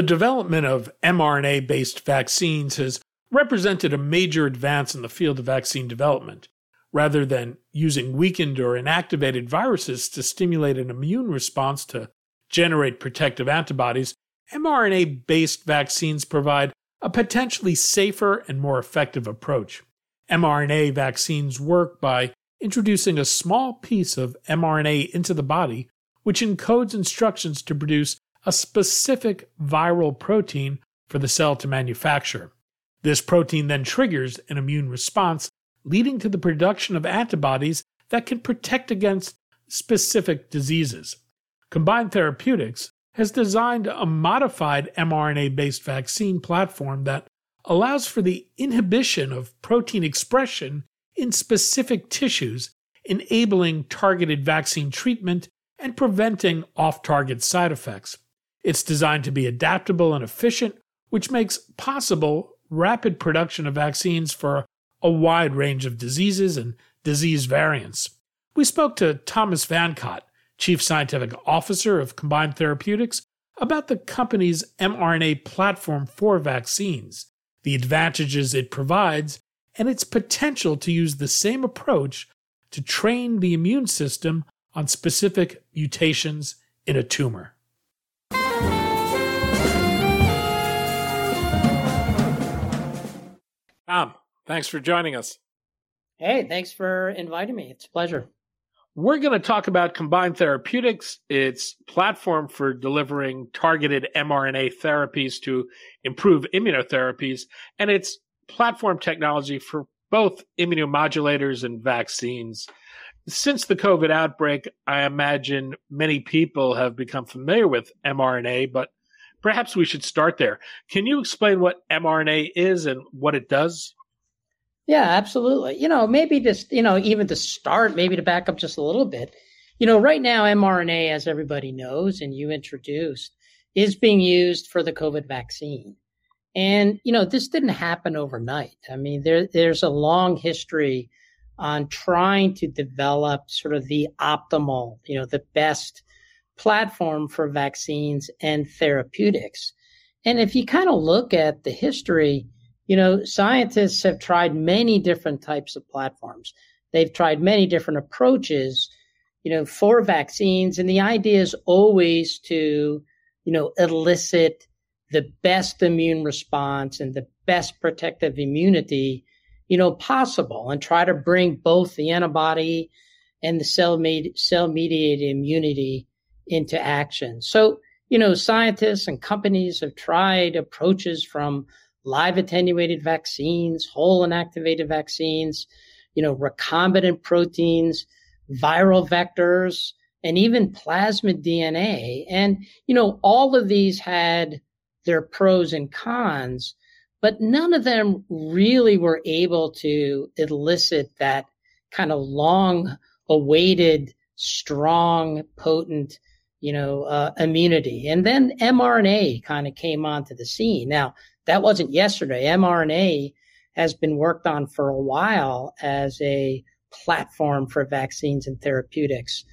The development of mRNA based vaccines has represented a major advance in the field of vaccine development. Rather than using weakened or inactivated viruses to stimulate an immune response to generate protective antibodies, mRNA based vaccines provide a potentially safer and more effective approach. mRNA vaccines work by introducing a small piece of mRNA into the body, which encodes instructions to produce a specific viral protein for the cell to manufacture. This protein then triggers an immune response, leading to the production of antibodies that can protect against specific diseases. Combined Therapeutics has designed a modified mRNA based vaccine platform that allows for the inhibition of protein expression in specific tissues, enabling targeted vaccine treatment and preventing off target side effects. It's designed to be adaptable and efficient, which makes possible rapid production of vaccines for a wide range of diseases and disease variants. We spoke to Thomas Vancott, Chief Scientific Officer of Combined Therapeutics, about the company's mRNA platform for vaccines, the advantages it provides, and its potential to use the same approach to train the immune system on specific mutations in a tumor. Thanks for joining us. Hey, thanks for inviting me. It's a pleasure. We're going to talk about Combined Therapeutics, its platform for delivering targeted mRNA therapies to improve immunotherapies, and its platform technology for both immunomodulators and vaccines. Since the COVID outbreak, I imagine many people have become familiar with mRNA, but perhaps we should start there. Can you explain what mRNA is and what it does? Yeah, absolutely. You know, maybe just, you know, even to start, maybe to back up just a little bit. You know, right now, mRNA, as everybody knows and you introduced, is being used for the COVID vaccine. And, you know, this didn't happen overnight. I mean, there, there's a long history on trying to develop sort of the optimal, you know, the best platform for vaccines and therapeutics. And if you kind of look at the history, you know, scientists have tried many different types of platforms. They've tried many different approaches, you know, for vaccines. And the idea is always to, you know, elicit the best immune response and the best protective immunity, you know, possible and try to bring both the antibody and the cell made cell mediated immunity into action. So, you know, scientists and companies have tried approaches from live attenuated vaccines, whole inactivated vaccines, you know, recombinant proteins, viral vectors, and even plasmid DNA. And, you know, all of these had their pros and cons, but none of them really were able to elicit that kind of long awaited, strong, potent you know, uh, immunity. And then mRNA kind of came onto the scene. Now, that wasn't yesterday. mRNA has been worked on for a while as a platform for vaccines and therapeutics.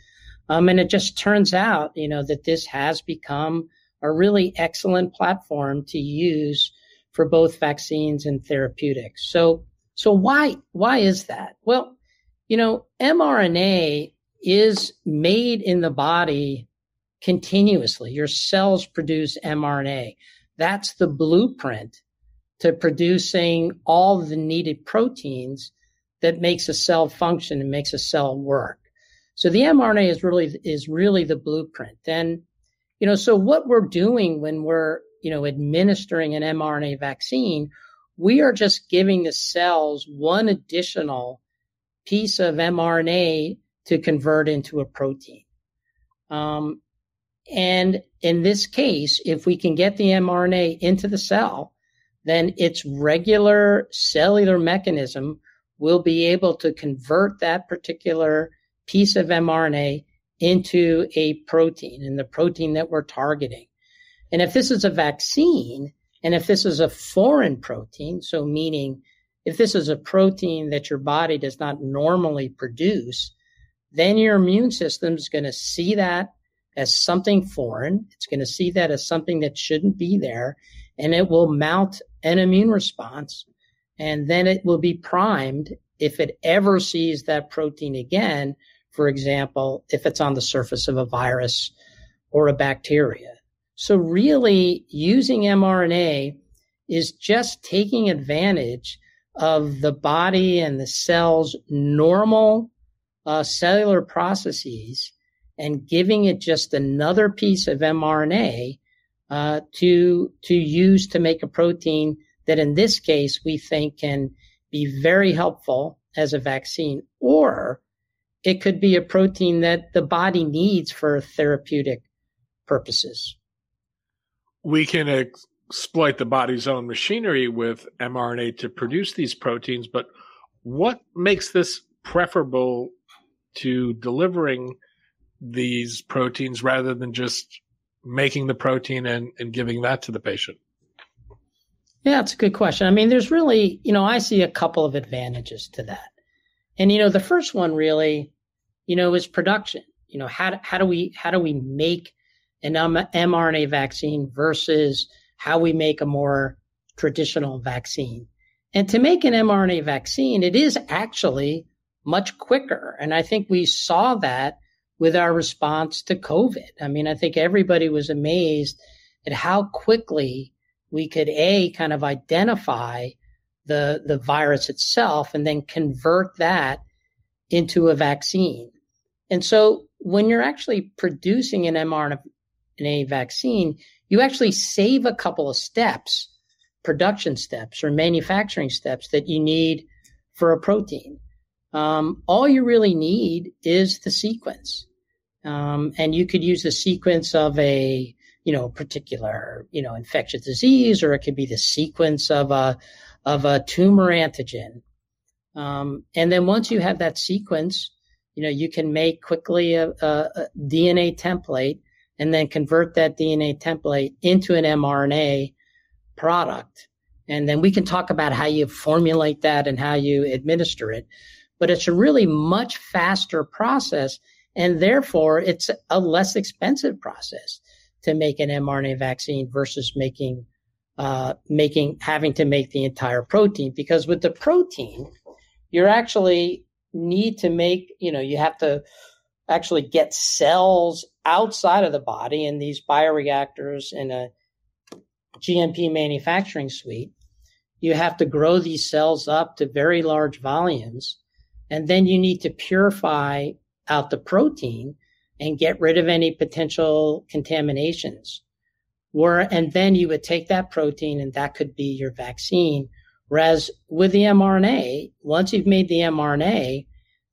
Um, and it just turns out, you know, that this has become a really excellent platform to use for both vaccines and therapeutics. So, so why, why is that? Well, you know, mRNA is made in the body continuously. Your cells produce mRNA. That's the blueprint to producing all the needed proteins that makes a cell function and makes a cell work. So the mRNA is really is really the blueprint. And you know, so what we're doing when we're you know administering an mRNA vaccine, we are just giving the cells one additional piece of mRNA to convert into a protein. Um, and in this case, if we can get the mRNA into the cell, then its regular cellular mechanism will be able to convert that particular piece of mRNA into a protein and the protein that we're targeting. And if this is a vaccine, and if this is a foreign protein, so meaning if this is a protein that your body does not normally produce, then your immune system is going to see that as something foreign. It's going to see that as something that shouldn't be there, and it will mount an immune response. And then it will be primed if it ever sees that protein again. For example, if it's on the surface of a virus or a bacteria. So, really, using mRNA is just taking advantage of the body and the cell's normal uh, cellular processes and giving it just another piece of mRNA uh, to to use to make a protein that, in this case, we think can be very helpful as a vaccine, or it could be a protein that the body needs for therapeutic purposes. We can ex- exploit the body's own machinery with mRNA to produce these proteins, but what makes this preferable to delivering these proteins rather than just making the protein and, and giving that to the patient? Yeah, that's a good question. I mean, there's really, you know, I see a couple of advantages to that. And, you know, the first one really, you know, is production. You know, how, how do we, how do we make an mRNA vaccine versus how we make a more traditional vaccine? And to make an mRNA vaccine, it is actually much quicker. And I think we saw that with our response to COVID. I mean, I think everybody was amazed at how quickly we could a kind of identify the the virus itself and then convert that into a vaccine. And so when you're actually producing an mRNA vaccine, you actually save a couple of steps, production steps or manufacturing steps that you need for a protein. Um, all you really need is the sequence. Um, and you could use the sequence of a, you know, particular, you know, infectious disease, or it could be the sequence of a, of a tumor antigen. Um, and then once you have that sequence, you know, you can make quickly a, a, a DNA template and then convert that DNA template into an mRNA product. And then we can talk about how you formulate that and how you administer it. But it's a really much faster process and therefore, it's a less expensive process to make an mRNA vaccine versus making uh, making having to make the entire protein. Because with the protein, you actually need to make you know you have to actually get cells outside of the body in these bioreactors in a GMP manufacturing suite. You have to grow these cells up to very large volumes. And then you need to purify out the protein and get rid of any potential contaminations. Where, and then you would take that protein and that could be your vaccine. Whereas with the mRNA, once you've made the mRNA,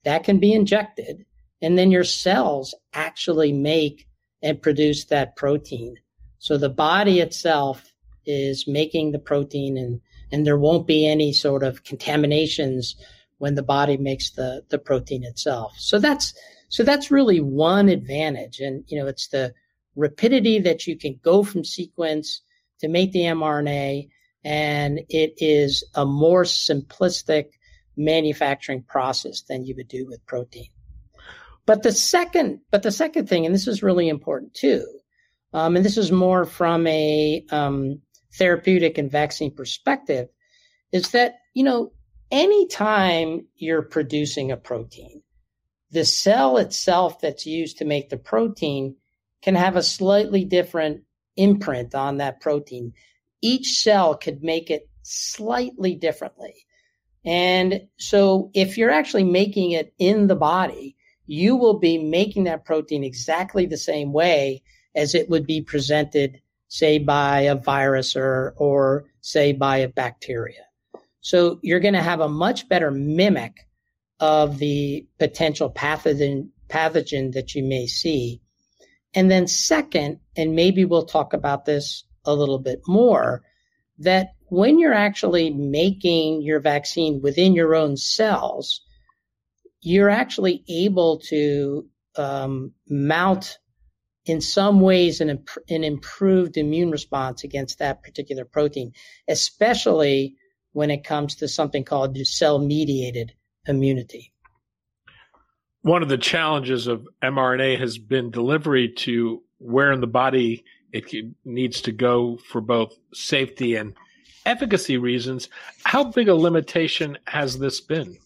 that can be injected and then your cells actually make and produce that protein. So the body itself is making the protein and, and there won't be any sort of contaminations when the body makes the, the protein itself. So that's, so that's really one advantage. And, you know, it's the rapidity that you can go from sequence to make the mRNA. And it is a more simplistic manufacturing process than you would do with protein. But the second, but the second thing, and this is really important too, um, and this is more from a um, therapeutic and vaccine perspective, is that you know anytime you're producing a protein, the cell itself that's used to make the protein can have a slightly different imprint on that protein. Each cell could make it slightly differently. And so if you're actually making it in the body, you will be making that protein exactly the same way as it would be presented, say, by a virus or, or say by a bacteria. So you're going to have a much better mimic of the potential pathogen, pathogen that you may see. And then second, and maybe we'll talk about this a little bit more, that when you're actually making your vaccine within your own cells, you're actually able to um, mount in some ways an, imp- an improved immune response against that particular protein, especially when it comes to something called cell mediated immunity. One of the challenges of mRNA has been delivery to where in the body it needs to go for both safety and efficacy reasons. How big a limitation has this been?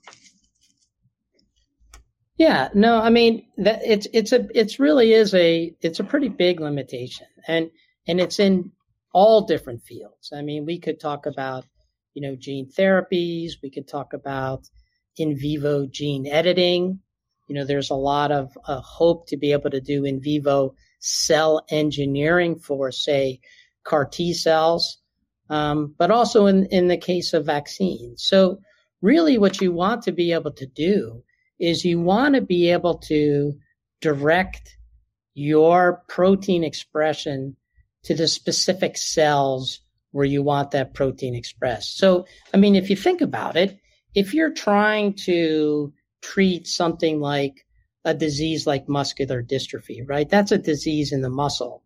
Yeah, no, I mean that it's it's a it's really is a it's a pretty big limitation, and and it's in all different fields. I mean, we could talk about you know gene therapies, we could talk about in vivo gene editing. You know, there's a lot of uh, hope to be able to do in vivo cell engineering for, say, CAR T cells, um, but also in in the case of vaccines. So, really, what you want to be able to do is you want to be able to direct your protein expression to the specific cells where you want that protein expressed. So, I mean, if you think about it, if you're trying to treat something like a disease like muscular dystrophy, right? That's a disease in the muscle.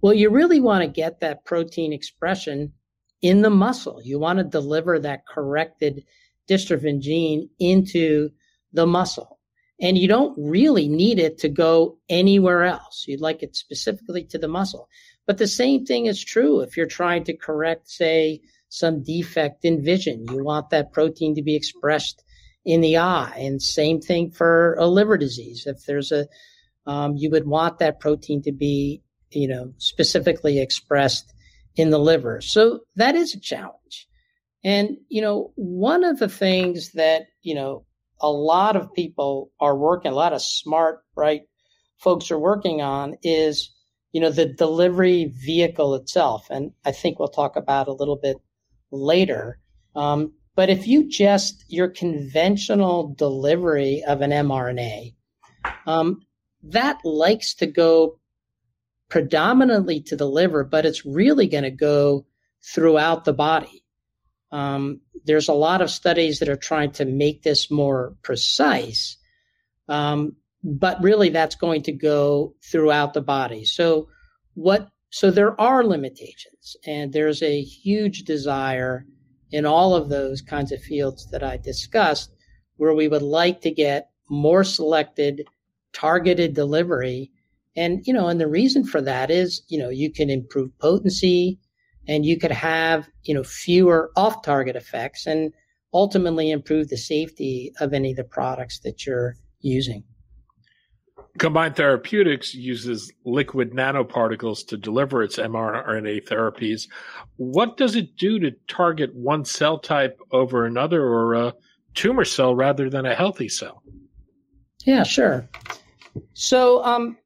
Well, you really want to get that protein expression in the muscle. You want to deliver that corrected dystrophin gene into the muscle. And you don't really need it to go anywhere else. You'd like it specifically to the muscle. But the same thing is true if you're trying to correct, say, some defect in vision. You want that protein to be expressed in the eye. And same thing for a liver disease. If there's a, um, you would want that protein to be, you know, specifically expressed in the liver. So that is a challenge. And, you know, one of the things that, you know, a lot of people are working, a lot of smart, bright folks are working on is, you know, the delivery vehicle itself. And I think we'll talk about a little bit later. Um, but if you just your conventional delivery of an mRNA, um, that likes to go predominantly to the liver, but it's really going to go throughout the body. Um, there's a lot of studies that are trying to make this more precise, um, but really that's going to go throughout the body. So what? So there are limitations, and there's a huge desire in all of those kinds of fields that I discussed, where we would like to get more selected, targeted delivery. And, you know, and the reason for that is, you know, you can improve potency, and you could have you know fewer off target effects and ultimately improve the safety of any of the products that you're using Combined Therapeutics uses liquid nanoparticles to deliver its mRNA therapies. What does it do to target one cell type over another or a tumor cell rather than a healthy cell? Yeah, sure. So, um,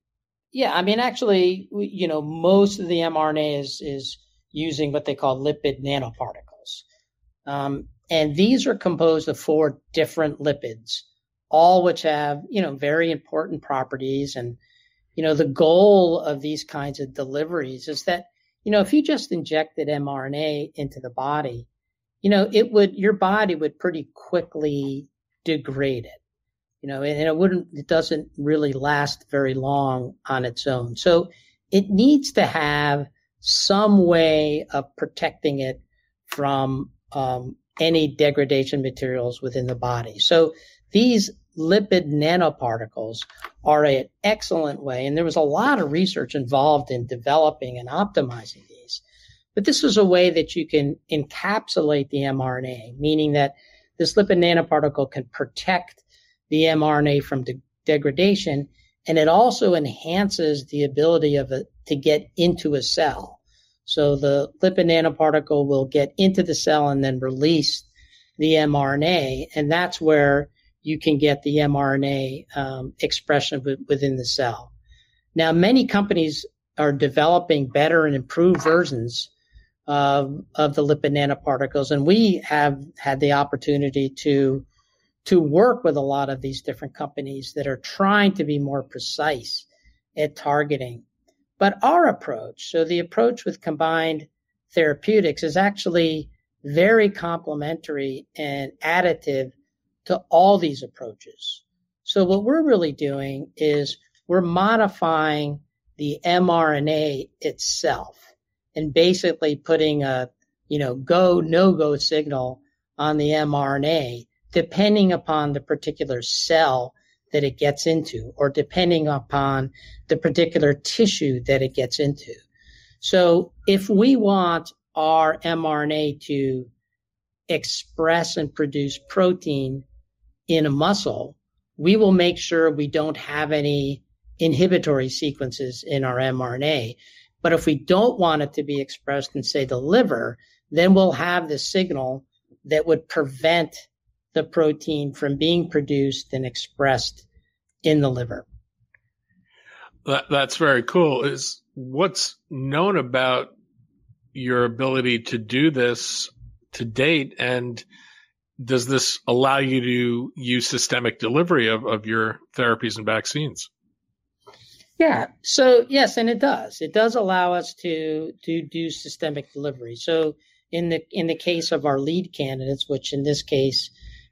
yeah, I mean, actually, you know, most of the mRNA is is using what they call lipid nanoparticles. Um, and these are composed of four different lipids, all which have, you know, very important properties. And, you know, the goal of these kinds of deliveries is that, you know, if you just injected mRNA into the body, you know, it would, your body would pretty quickly degrade it, you know, and it wouldn't, it doesn't really last very long on its own. So it needs to have some way of protecting it from um, any degradation materials within the body. So these lipid nanoparticles are an excellent way, and there was a lot of research involved in developing and optimizing these. But this is a way that you can encapsulate the mRNA, meaning that this lipid nanoparticle can protect the mRNA from de- degradation, and it also enhances the ability of it to get into a cell. So the lipid nanoparticle will get into the cell and then release the mRNA, and that's where you can get the mRNA um, expression within the cell. Now, many companies are developing better and improved versions of, of the lipid nanoparticles, and we have had the opportunity to to work with a lot of these different companies that are trying to be more precise at targeting But our approach, so the approach with combined therapeutics is actually very complementary and additive to all these approaches. So what we're really doing is we're modifying the mRNA itself and basically putting a, you know, go, no go signal on the mRNA depending upon the particular cell that it gets into or depending upon the particular tissue that it gets into. So if we want our mRNA to express and produce protein in a muscle, we will make sure we don't have any inhibitory sequences in our mRNA. But if we don't want it to be expressed in, say, the liver, then we'll have the signal that would prevent the protein from being produced and expressed in the liver. That, that's very cool. Is what's known about your ability to do this to date, and does this allow you to use systemic delivery of, of your therapies and vaccines? Yeah. So yes, and it does. It does allow us to to do systemic delivery. So in the in the case of our lead candidates, which in this case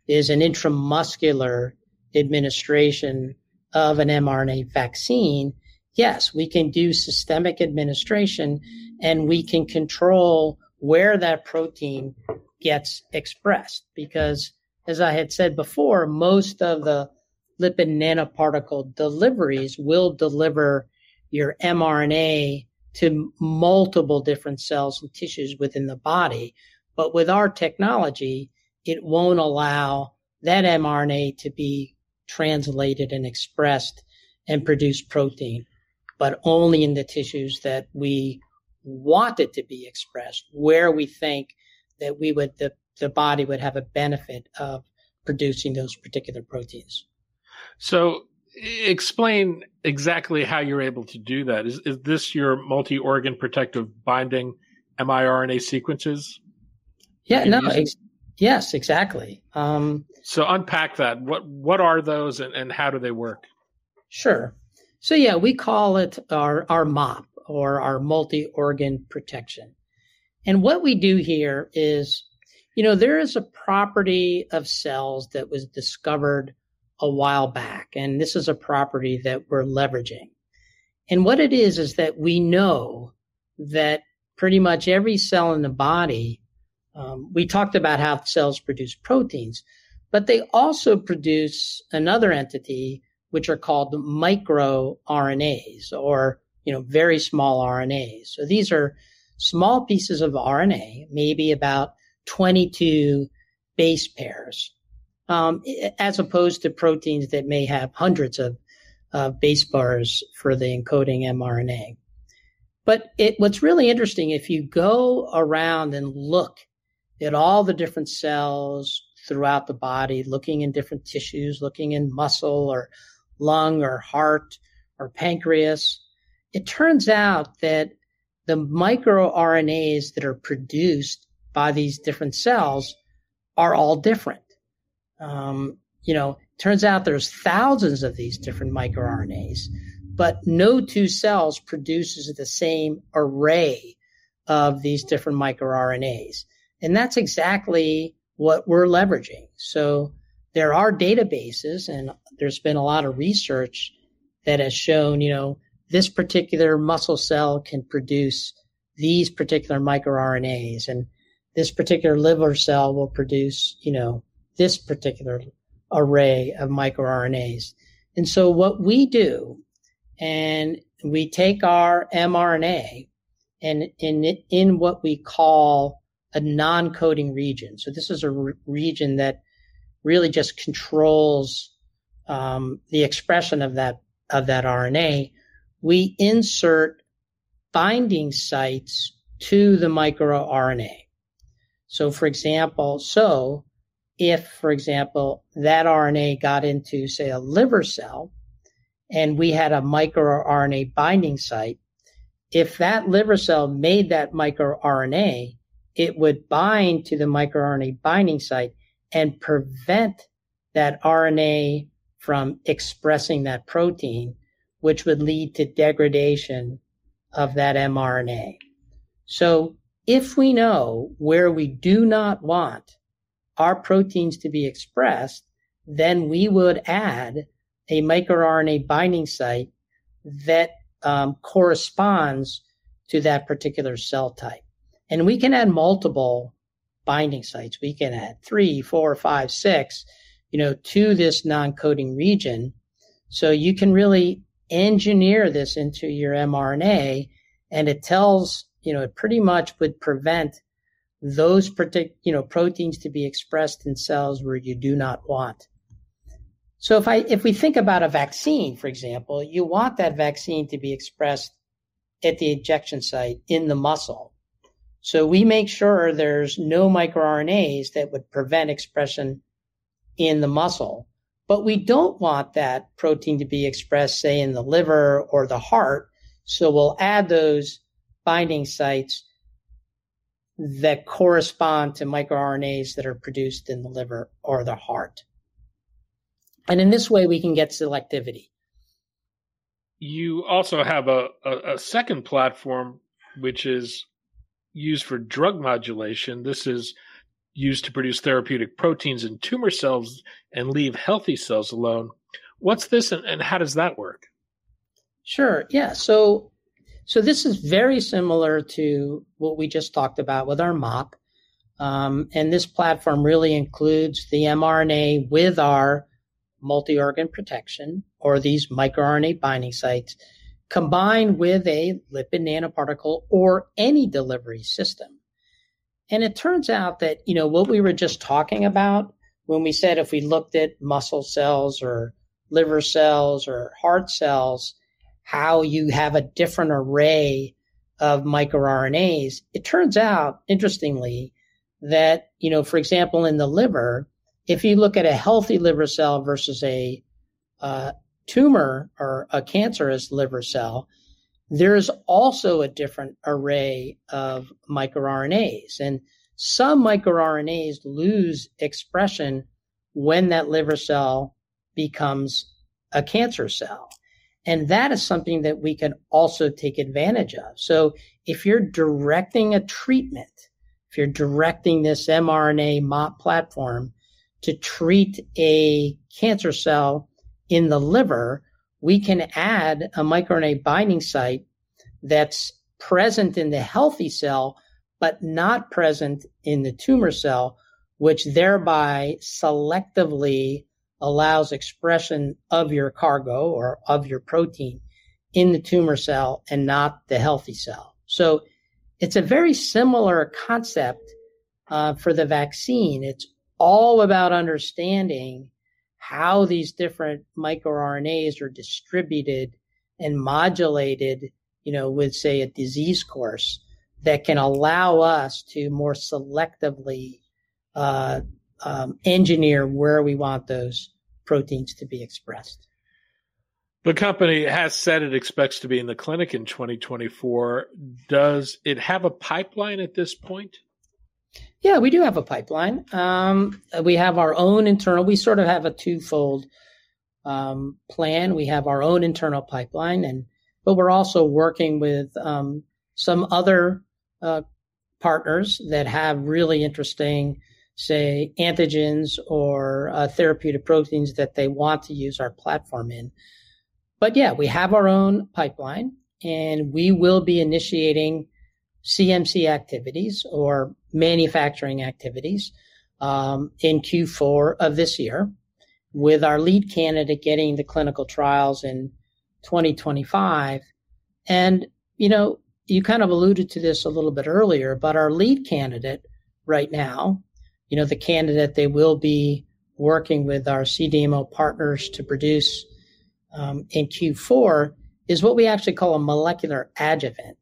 is an intramuscular administration of an mRNA vaccine, yes, we can do systemic administration and we can control where that protein gets expressed. Because as I had said before, most of the lipid nanoparticle deliveries will deliver your mRNA to multiple different cells and tissues within the body. But with our technology, it won't allow that mRNA to be translated and expressed and produce protein, but only in the tissues that we want it to be expressed, where we think that we would the, the body would have a benefit of producing those particular proteins. So explain exactly how you're able to do that. Is, is this your multi-organ protective binding miRNA sequences? Yeah, no, ex- yes, exactly. Um, so unpack that. What what are those, and, and how do they work? Sure. So yeah, we call it our our MOP or our multi-organ protection. And what we do here is, you know, there is a property of cells that was discovered a while back. And this is a property that we're leveraging. And what it is, is that we know that pretty much every cell in the body, um, we talked about how cells produce proteins, but they also produce another entity, which are called microRNAs or, you know, very small RNAs. So these are small pieces of RNA, maybe about 22 base pairs um, as opposed to proteins that may have hundreds of uh, base pairs for the encoding mRNA. But it, what's really interesting, if you go around and look at all the different cells throughout the body, looking in different tissues, looking in muscle or lung or heart or pancreas, it turns out that the microRNAs that are produced by these different cells are all different. Um, you know, turns out there's thousands of these different microRNAs, but no two cells produces the same array of these different microRNAs. And that's exactly what we're leveraging. So there are databases and there's been a lot of research that has shown, you know, this particular muscle cell can produce these particular microRNAs and this particular liver cell will produce, you know, this particular array of microRNAs. And so what we do, and we take our mRNA and in in what we call a non-coding region. So this is a re- region that really just controls um, the expression of that of that RNA. We insert binding sites to the microRNA. So, for example, so if, for example, that RNA got into, say, a liver cell and we had a microRNA binding site, if that liver cell made that microRNA, it would bind to the microRNA binding site and prevent that RNA from expressing that protein, which would lead to degradation of that mRNA. So if we know where we do not want our proteins to be expressed, then we would add a microRNA binding site that um, corresponds to that particular cell type. And we can add multiple binding sites. We can add three, four, five, six, you know, to this non-coding region. So you can really engineer this into your mRNA and it tells, you know, it pretty much would prevent those particular, you know, proteins to be expressed in cells where you do not want. So if I if we think about a vaccine, for example, you want that vaccine to be expressed at the injection site in the muscle. So we make sure there's no microRNAs that would prevent expression in the muscle. But we don't want that protein to be expressed, say, in the liver or the heart. So we'll add those binding sites that correspond to microRNAs that are produced in the liver or the heart. And in this way, we can get selectivity. You also have a, a, a second platform, which is used for drug modulation. This is used to produce therapeutic proteins in tumor cells and leave healthy cells alone. What's this and, and how does that work? Sure. Yeah. So, so this is very similar to what we just talked about with our MOP. Um, and this platform really includes the mRNA with our multi organ protection or these microRNA binding sites combined with a lipid nanoparticle or any delivery system. And it turns out that, you know, what we were just talking about when we said if we looked at muscle cells or liver cells or heart cells, how you have a different array of microRNAs, it turns out, interestingly, that, you know, for example, in the liver, if you look at a healthy liver cell versus a uh, tumor or a cancerous liver cell, there's also a different array of microRNAs. And some microRNAs lose expression when that liver cell becomes a cancer cell. And that is something that we can also take advantage of. So if you're directing a treatment, if you're directing this mRNA MOP platform to treat a cancer cell in the liver, we can add a microRNA binding site that's present in the healthy cell, but not present in the tumor cell, which thereby selectively allows expression of your cargo or of your protein in the tumor cell and not the healthy cell. So it's a very similar concept uh, for the vaccine. It's all about understanding how these different microRNAs are distributed and modulated, you know, with say a disease course that can allow us to more selectively uh, um, engineer where we want those proteins to be expressed. The company has said it expects to be in the clinic in 2024. Does it have a pipeline at this point? Yeah, we do have a pipeline. Um, we have our own internal. We sort of have a twofold um, plan. We have our own internal pipeline, and but we're also working with um, some other uh, partners that have really interesting, say, antigens or uh, therapeutic proteins that they want to use our platform in. But yeah, we have our own pipeline, and we will be initiating CMC activities or manufacturing activities um, in Q4 of this year, with our lead candidate getting the clinical trials in 2025. And, you know, you kind of alluded to this a little bit earlier, but our lead candidate right now, you know, the candidate they will be working with our CDMO partners to produce um, in Q4 is what we actually call a molecular adjuvant.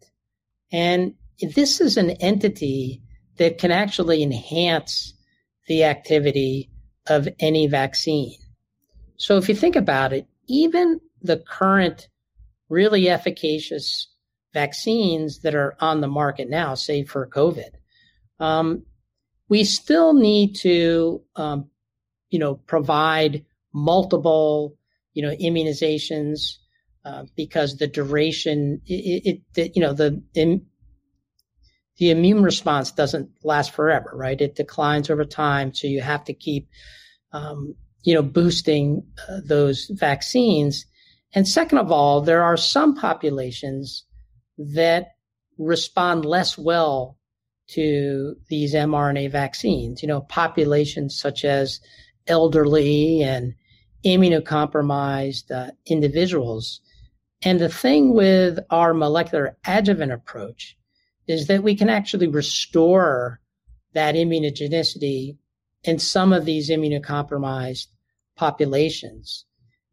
And this is an entity that can actually enhance the activity of any vaccine. So if you think about it, even the current really efficacious vaccines that are on the market now, say for COVID, um, we still need to, um, you know, provide multiple, you know, immunizations uh, because the duration, it, it, you know, the the immune response doesn't last forever, right? It declines over time, so you have to keep, um, you know, boosting uh, those vaccines. And second of all, there are some populations that respond less well to these mRNA vaccines. You know, populations such as elderly and immunocompromised uh, individuals. And the thing with our molecular adjuvant approach is that we can actually restore that immunogenicity in some of these immunocompromised populations.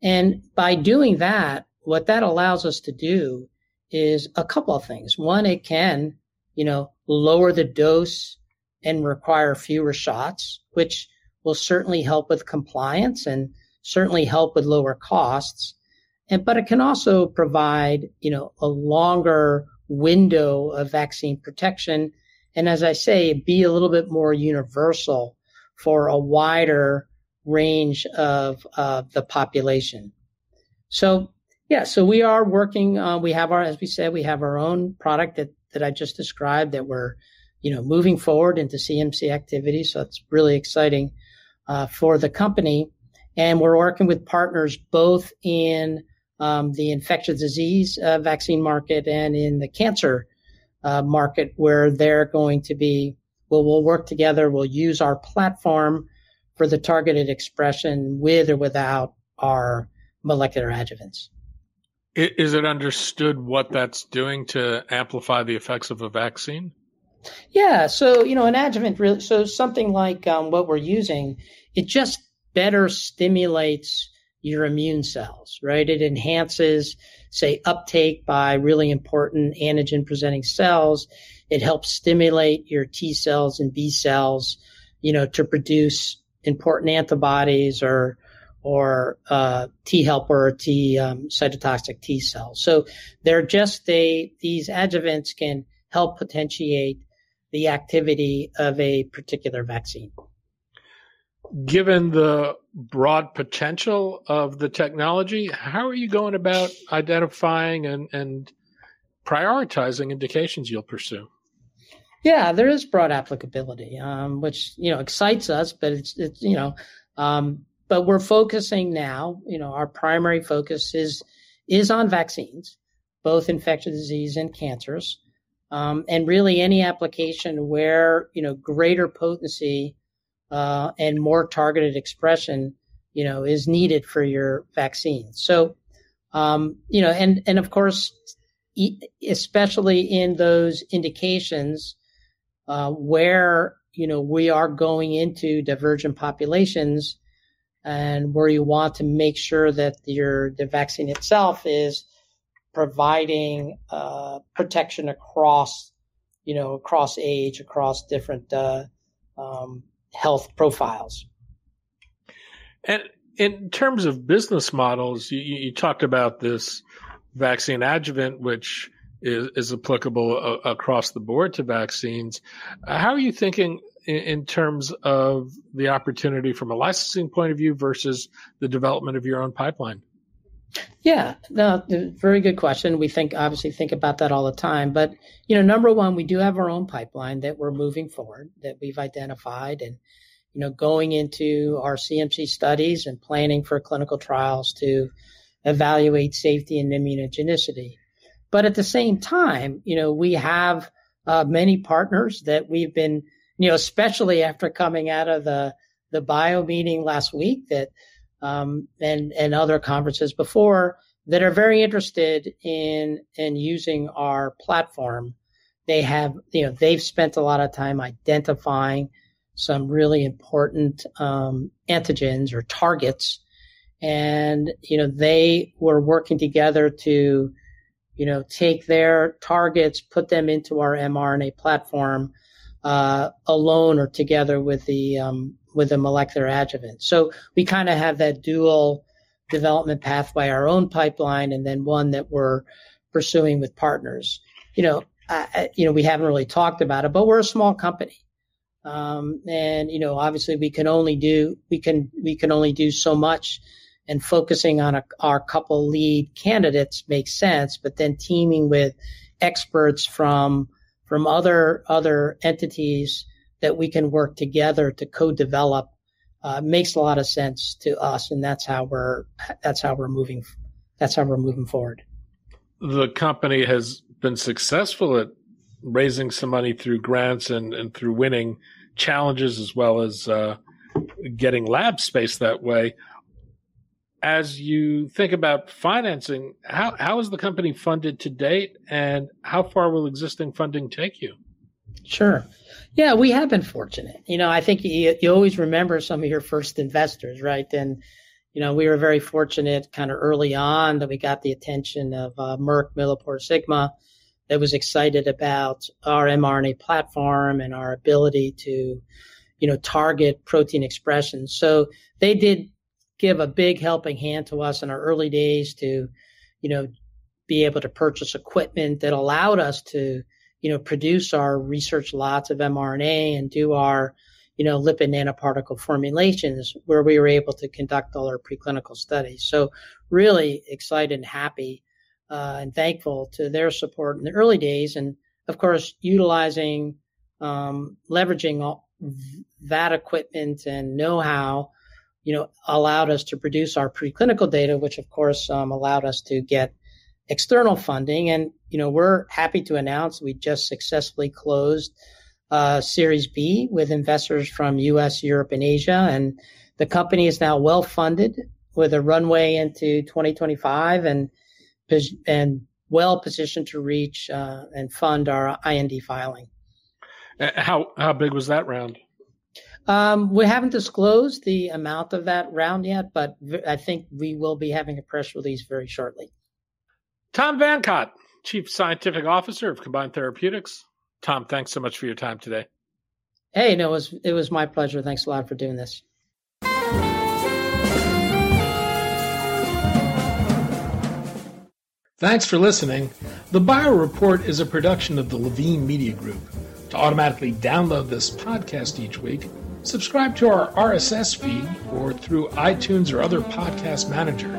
And by doing that, what that allows us to do is a couple of things. One, it can, you know, lower the dose and require fewer shots, which will certainly help with compliance and certainly help with lower costs. And, but it can also provide, you know, a longer window of vaccine protection. And as I say, be a little bit more universal for a wider range of uh, the population. So, yeah, so we are working. Uh, we have our, as we said, we have our own product that that I just described that we're, you know, moving forward into CMC activity. So it's really exciting uh, for the company, and we're working with partners both in um, the infectious disease uh, vaccine market and in the cancer uh, market, where they're going to be. Well, we'll work together. We'll use our platform for the targeted expression with or without our molecular adjuvants. Is it understood what that's doing to amplify the effects of a vaccine? Yeah, so you know, an adjuvant really, so something like um, what we're using, it just better stimulates your immune cells, right? It enhances, say, uptake by really important antigen presenting cells. It helps stimulate your T cells and B cells, you know, to produce important antibodies or or uh, T helper T um, cytotoxic T cells. So they're just they these adjuvants can help potentiate the activity of a particular vaccine. Given the broad potential of the technology, how are you going about identifying and, and prioritizing indications you'll pursue? Yeah, there is broad applicability, um, which you know excites us, but it's, it's you know um, but we're focusing now, you know, our primary focus is is on vaccines, both infectious disease and cancers. Um, and really any application where, you know, greater potency uh, and more targeted expression, you know, is needed for your vaccine. So, um, you know, and, and of course, especially in those indications uh, where, you know, we are going into divergent populations, and where you want to make sure that your the vaccine itself is providing uh, protection across you know across age across different uh, um, health profiles and in terms of business models you, you talked about this vaccine adjuvant which is, is applicable a, across the board to vaccines how are you thinking in, in terms of the opportunity from a licensing point of view versus the development of your own pipeline? Yeah, no, very good question. We think obviously think about that all the time. But you know, number one, we do have our own pipeline that we're moving forward that we've identified, and you know, going into our CMC studies and planning for clinical trials to evaluate safety and immunogenicity. But at the same time, you know, we have uh, many partners that we've been you know, especially after coming out of the the bio meeting last week that um, and and other conferences before that are very interested in in using our platform. They have you know they've spent a lot of time identifying some really important um, antigens or targets, and you know they were working together to you know take their targets, put them into our mRNA platform uh, alone or together with the um, with the molecular adjuvant. So we kind of have that dual development pathway, our own pipeline, and then one that we're pursuing with partners. You know, you know, we haven't really talked about it, but we're a small company, um, and you know, obviously we can only do we can we can only do so much and focusing on a, our couple lead candidates makes sense, but then teaming with experts from from other other entities that we can work together to co-develop uh, makes a lot of sense to us, and that's how we're that's how we're moving that's how we're moving forward. The company has been successful at raising some money through grants and, and through winning challenges as well as uh, getting lab space that way. As you think about financing, how, how is the company funded to date and how far will existing funding take you? Sure. Yeah, we have been fortunate. You know, I think you, you always remember some of your first investors, right? And, you know, we were very fortunate kind of early on that we got the attention of uh, Merck MilliporeSigma that was excited about our mRNA platform and our ability to, you know, target protein expression. So they did give a big helping hand to us in our early days to, you know, be able to purchase equipment that allowed us to, you know, produce our research lots of mRNA and do our, you know, lipid nanoparticle formulations where we were able to conduct all our preclinical studies. So really excited and happy uh, and thankful to their support in the early days. And of course, utilizing, um, leveraging all that equipment and know-how, you know, allowed us to produce our preclinical data, which of course um, allowed us to get external funding. And you know, we're happy to announce we just successfully closed uh, Series B with investors from U.S., Europe, and Asia, and the company is now well funded with a runway into 2025 and and well positioned to reach uh, and fund our IND filing. Uh, how how big was that round? Um, we haven't disclosed the amount of that round yet, but I think we will be having a press release very shortly. Tom VanCott, Chief Scientific Officer of Combined Therapeutics. Tom, thanks so much for your time today. Hey, no, it was it was my pleasure. Thanks a lot for doing this. Thanks for listening. The Bio Report is a production of the Levine Media Group. To automatically download this podcast each week, subscribe to our RSS feed or through iTunes or other podcast manager.